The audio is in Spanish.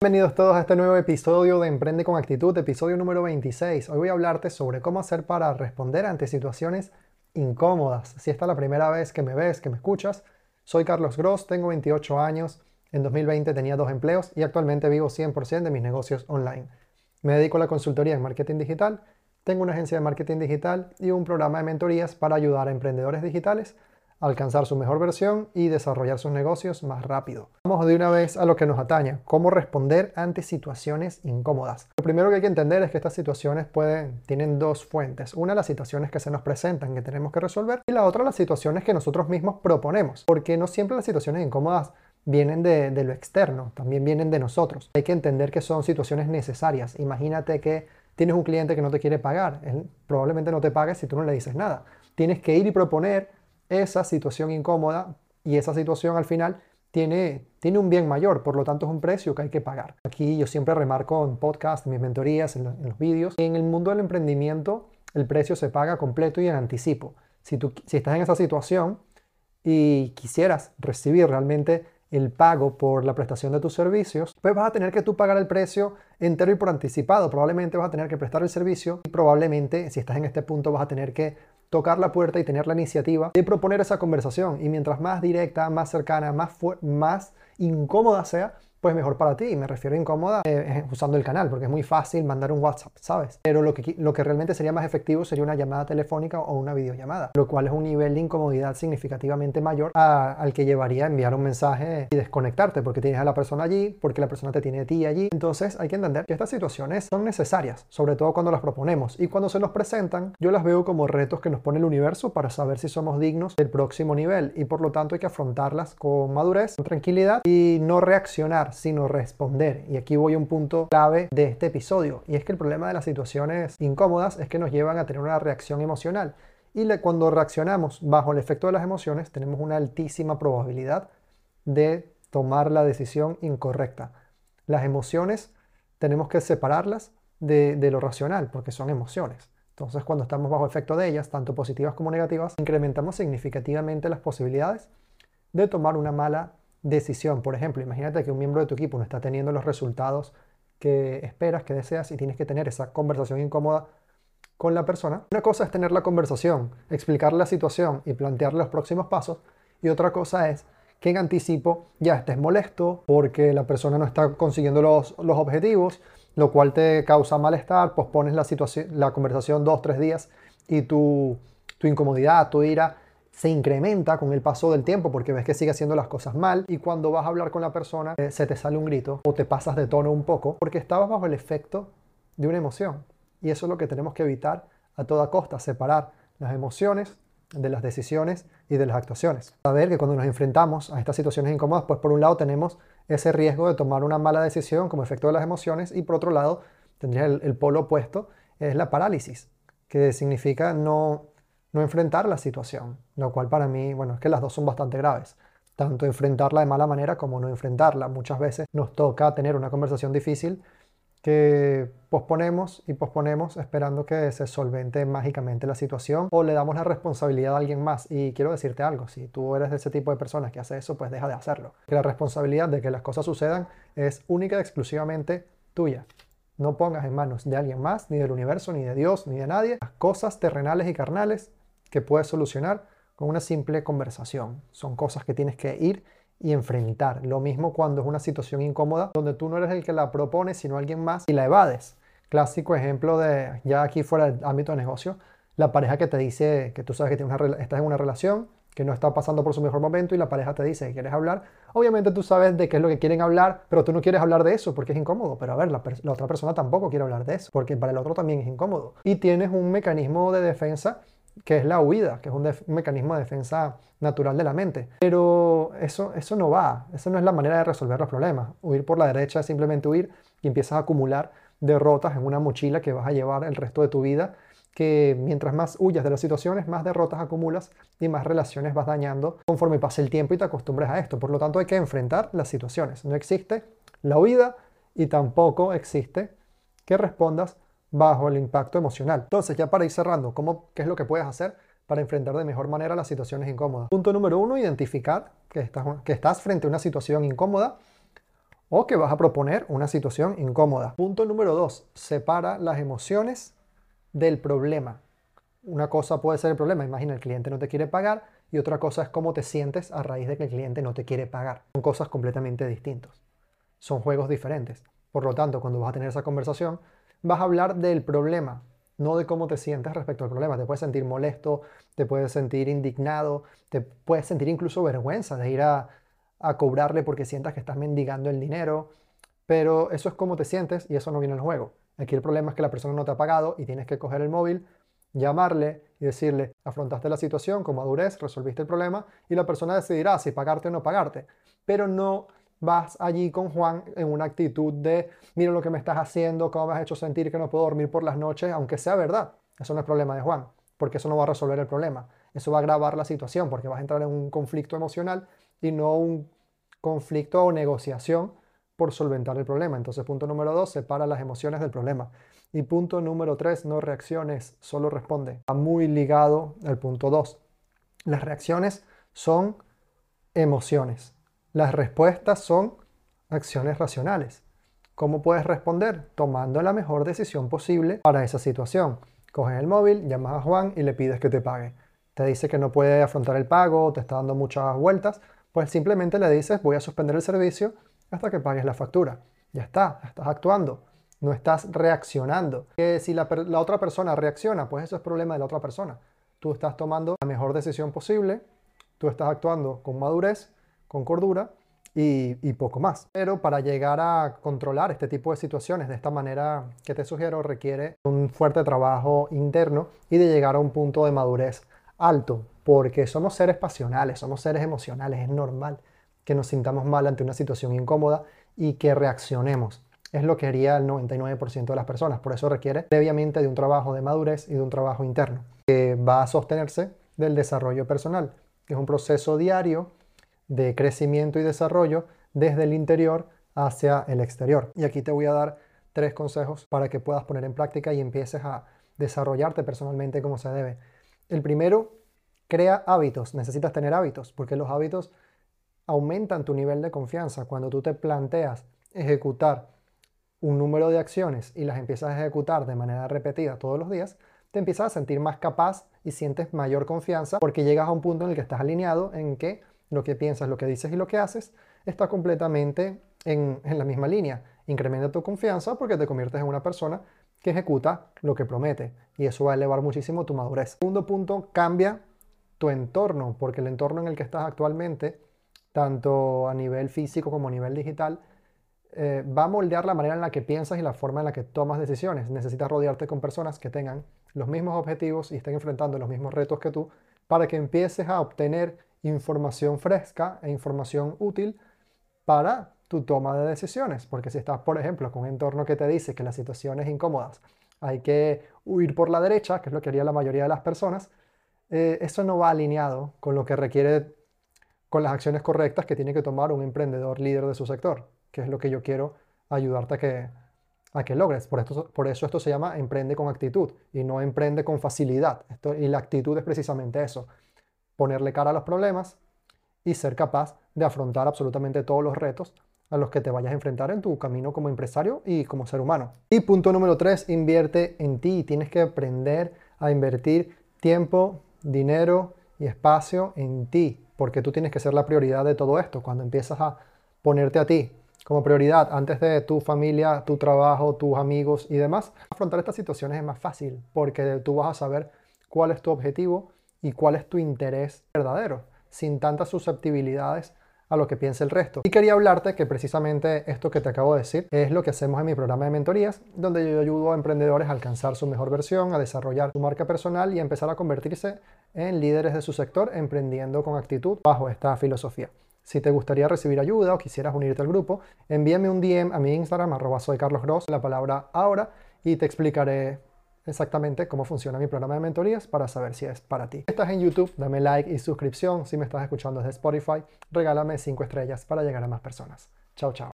Bienvenidos todos a este nuevo episodio de Emprende con Actitud, episodio número 26. Hoy voy a hablarte sobre cómo hacer para responder ante situaciones incómodas. Si esta es la primera vez que me ves, que me escuchas, soy Carlos Gross, tengo 28 años, en 2020 tenía dos empleos y actualmente vivo 100% de mis negocios online. Me dedico a la consultoría en marketing digital, tengo una agencia de marketing digital y un programa de mentorías para ayudar a emprendedores digitales alcanzar su mejor versión y desarrollar sus negocios más rápido. Vamos de una vez a lo que nos atañe, cómo responder ante situaciones incómodas. Lo primero que hay que entender es que estas situaciones tienen dos fuentes. Una, las situaciones que se nos presentan que tenemos que resolver y la otra, las situaciones que nosotros mismos proponemos, porque no siempre las situaciones incómodas vienen de, de lo externo, también vienen de nosotros. Hay que entender que son situaciones necesarias. Imagínate que tienes un cliente que no te quiere pagar, él probablemente no te pague si tú no le dices nada. Tienes que ir y proponer esa situación incómoda y esa situación al final tiene, tiene un bien mayor, por lo tanto es un precio que hay que pagar. Aquí yo siempre remarco en podcast, en mis mentorías, en, los vídeos, en el mundo del emprendimiento el precio se paga completo y en anticipo. Si, tú, si estás en esa situación y quisieras recibir realmente el pago por la prestación de tus servicios, pues vas a tener que tú pagar el precio entero y por anticipado. Probablemente vas a tener que prestar el servicio y probablemente si estás en este punto vas a tener que tocar la puerta y tener la iniciativa de proponer esa conversación. Y mientras más directa, más cercana, más, más incómoda sea, pues mejor para ti. Me refiero a incómoda eh, usando el canal, porque es muy fácil mandar un WhatsApp, ¿sabes? Pero lo que, lo que realmente sería más efectivo sería una llamada telefónica o una videollamada, lo cual es un nivel de incomodidad significativamente mayor al que llevaría enviar un mensaje y desconectarte, porque tienes a la persona allí, porque la persona te tiene a ti allí. Entonces hay que entender que estas situaciones son necesarias, sobre todo cuando las proponemos. Y cuando se nos presentan, yo las veo como retos que nos pone el universo para saber si somos dignos del próximo nivel. Y por lo tanto hay que afrontarlas con madurez, con tranquilidad y no reaccionar sino responder. Y aquí voy a un punto clave de este episodio. Y es que el problema de las situaciones incómodas es que nos llevan a tener una reacción emocional. Y cuando reaccionamos bajo el efecto de las emociones, tenemos una altísima probabilidad de tomar la decisión incorrecta. Las emociones tenemos que separarlas de, de lo racional, porque son emociones. Entonces, cuando estamos bajo efecto de ellas, tanto positivas como negativas, incrementamos significativamente las posibilidades de tomar una mala decisión. Por ejemplo, imagínate que un miembro de tu equipo no está teniendo los resultados que esperas, que deseas y tienes que tener esa conversación incómoda con la persona. Una cosa es tener la conversación, explicarle la situación y plantearle los próximos pasos. Y otra cosa es que en anticipo ya estés molesto porque la persona no está consiguiendo los, los objetivos, lo cual te causa malestar, pospones la, la conversación dos, tres días y tu, tu incomodidad, tu ira se incrementa con el paso del tiempo porque ves que sigue haciendo las cosas mal y cuando vas a hablar con la persona eh, se te sale un grito o te pasas de tono un poco porque estabas bajo el efecto de una emoción. Y eso es lo que tenemos que evitar a toda costa, separar las emociones de las decisiones y de las actuaciones. Saber que cuando nos enfrentamos a estas situaciones incómodas, pues por un lado tenemos ese riesgo de tomar una mala decisión como efecto de las emociones y por otro lado tendría el, el polo opuesto, es la parálisis, que significa no, no enfrentar la situación, lo cual para mí, bueno, es que las dos son bastante graves. Tanto enfrentarla de mala manera como no enfrentarla. Muchas veces nos toca tener una conversación difícil que posponemos y posponemos esperando que se solvente mágicamente la situación o le damos la responsabilidad a alguien más. Y quiero decirte algo, si tú eres de ese tipo de personas que hace eso, pues deja de hacerlo. Que la responsabilidad de que las cosas sucedan es única y exclusivamente tuya. No pongas en manos de alguien más, ni del universo, ni de Dios, ni de nadie, las cosas terrenales y carnales que puedes solucionar con una simple conversación. Son cosas que tienes que ir y enfrentar. Lo mismo cuando es una situación incómoda donde tú no eres el que la propone, sino alguien más y la evades. Clásico ejemplo de, ya aquí fuera del ámbito de negocio, la pareja que te dice que tú sabes que tienes una, estás en una relación, que no está pasando por su mejor momento y la pareja te dice que quieres hablar. Obviamente tú sabes de qué es lo que quieren hablar, pero tú no quieres hablar de eso porque es incómodo. Pero a ver, la, la otra persona tampoco quiere hablar de eso porque para el otro también es incómodo. Y tienes un mecanismo de defensa que es la huida, que es un, mecanismo de defensa natural de la mente. Pero eso, eso no va, eso no es la manera de resolver los problemas. Huir por la derecha es simplemente huir y empiezas a acumular derrotas en una mochila que vas a llevar el resto de tu vida, que mientras más huyas de las situaciones, más derrotas acumulas y más relaciones vas dañando conforme pase el tiempo y te acostumbres a esto. Por lo tanto, hay que enfrentar las situaciones. No existe la huida y tampoco existe que respondas bajo el impacto emocional. Entonces, ya para ir cerrando, ¿cómo, ¿qué es lo que puedes hacer para enfrentar de mejor manera las situaciones incómodas? Punto número uno, identificar que estás, que estás frente a una situación incómoda o que vas a proponer una situación incómoda. Punto número dos, separa las emociones del problema. Una cosa puede ser el problema, imagina el cliente no te quiere pagar y otra cosa es cómo te sientes a raíz de que el cliente no te quiere pagar. Son cosas completamente distintas. Son juegos diferentes. Por lo tanto, cuando vas a tener esa conversación, vas a hablar del problema, no de cómo te sientes respecto al problema. Te puedes sentir molesto, te puedes sentir indignado, te puedes sentir incluso vergüenza de ir a, cobrarle porque sientas que estás mendigando el dinero. Pero eso es cómo te sientes y eso no viene al juego. Aquí el problema es que la persona no te ha pagado y tienes que coger el móvil, llamarle y decirle, afrontaste la situación con madurez, resolviste el problema y la persona decidirá si pagarte o no pagarte. Pero no vas allí con Juan en una actitud de, mira lo que me estás haciendo, cómo me has hecho sentir que no puedo dormir por las noches, aunque sea verdad. Eso no es problema de Juan, porque eso no va a resolver el problema. Eso va a agravar la situación, porque vas a entrar en un conflicto emocional y no un conflicto o negociación por solventar el problema. Entonces, punto número dos, separa las emociones del problema. Y punto número tres, no reacciones, solo responde. Está muy ligado al punto dos. Las reacciones son emociones. Las respuestas son acciones racionales. ¿Cómo puedes responder? Tomando la mejor decisión posible para esa situación. Coges el móvil, llamas a Juan y le pides que te pague. Te dice que no puede afrontar el pago, te está dando muchas vueltas, pues simplemente le dices voy a suspender el servicio hasta que pagues la factura. Ya está, estás actuando, no estás reaccionando. Que si la, la otra persona reacciona, pues eso es problema de la otra persona. Tú estás tomando la mejor decisión posible, tú estás actuando con madurez con cordura y, poco más. Pero para llegar a controlar este tipo de situaciones de esta manera que te sugiero requiere un fuerte trabajo interno y de llegar a un punto de madurez alto, porque somos seres pasionales, somos seres emocionales, es normal que nos sintamos mal ante una situación incómoda y que reaccionemos. Es lo que haría el 99% de las personas, por eso requiere previamente de un trabajo de madurez y de un trabajo interno, que va a sostenerse del desarrollo personal, que es un proceso diario de crecimiento y desarrollo desde el interior hacia el exterior. Y aquí te voy a dar tres consejos para que puedas poner en práctica y empieces a desarrollarte personalmente como se debe. El primero, crea hábitos. Necesitas tener hábitos porque los hábitos aumentan tu nivel de confianza. Cuando tú te planteas ejecutar un número de acciones y las empiezas a ejecutar de manera repetida todos los días, te empiezas a sentir más capaz y sientes mayor confianza porque llegas a un punto en el que estás alineado en que lo que piensas, lo que dices y lo que haces está completamente en, la misma línea. Incrementa tu confianza porque te conviertes en una persona que ejecuta lo que promete y eso va a elevar muchísimo tu madurez. Segundo punto, cambia tu entorno porque el entorno en el que estás actualmente, tanto a nivel físico como a nivel digital, eh, va a moldear la manera en la que piensas y la forma en la que tomas decisiones. Necesitas rodearte con personas que tengan los mismos objetivos y estén enfrentando los mismos retos que tú para que empieces a obtener información fresca e información útil para tu toma de decisiones. Porque si estás, por ejemplo, con un entorno que te dice que las situaciones incómodas hay que huir por la derecha, que es lo que haría la mayoría de las personas, eh, eso no va alineado con lo que requiere, con las acciones correctas que tiene que tomar un emprendedor líder de su sector, que es lo que yo quiero ayudarte a que, a que logres. Por, esto, por eso esto se llama emprende con actitud y no emprende con facilidad. Esto, y la actitud es precisamente eso ponerle cara a los problemas y ser capaz de afrontar absolutamente todos los retos a los que te vayas a enfrentar en tu camino como empresario y como ser humano. Y punto número tres, invierte en ti. Tienes que aprender a invertir tiempo, dinero y espacio en ti, porque tú tienes que ser la prioridad de todo esto. Cuando empiezas a ponerte a ti como prioridad antes de tu familia, tu trabajo, tus amigos y demás, afrontar estas situaciones es más fácil, porque tú vas a saber cuál es tu objetivo, y cuál es tu interés verdadero, sin tantas susceptibilidades a lo que piense el resto. Y quería hablarte que precisamente esto que te acabo de decir es lo que hacemos en mi programa de mentorías, donde yo ayudo a emprendedores a alcanzar su mejor versión, a desarrollar su marca personal y a empezar a convertirse en líderes de su sector emprendiendo con actitud bajo esta filosofía. Si te gustaría recibir ayuda o quisieras unirte al grupo, envíame un DM a mi Instagram, arroba soy Carlos Gross, la palabra ahora, y te explicaré exactamente cómo funciona mi programa de mentorías para saber si es para ti. Si estás en YouTube, dame like y suscripción. Si me estás escuchando desde Spotify, regálame 5 estrellas para llegar a más personas. Chao, chao.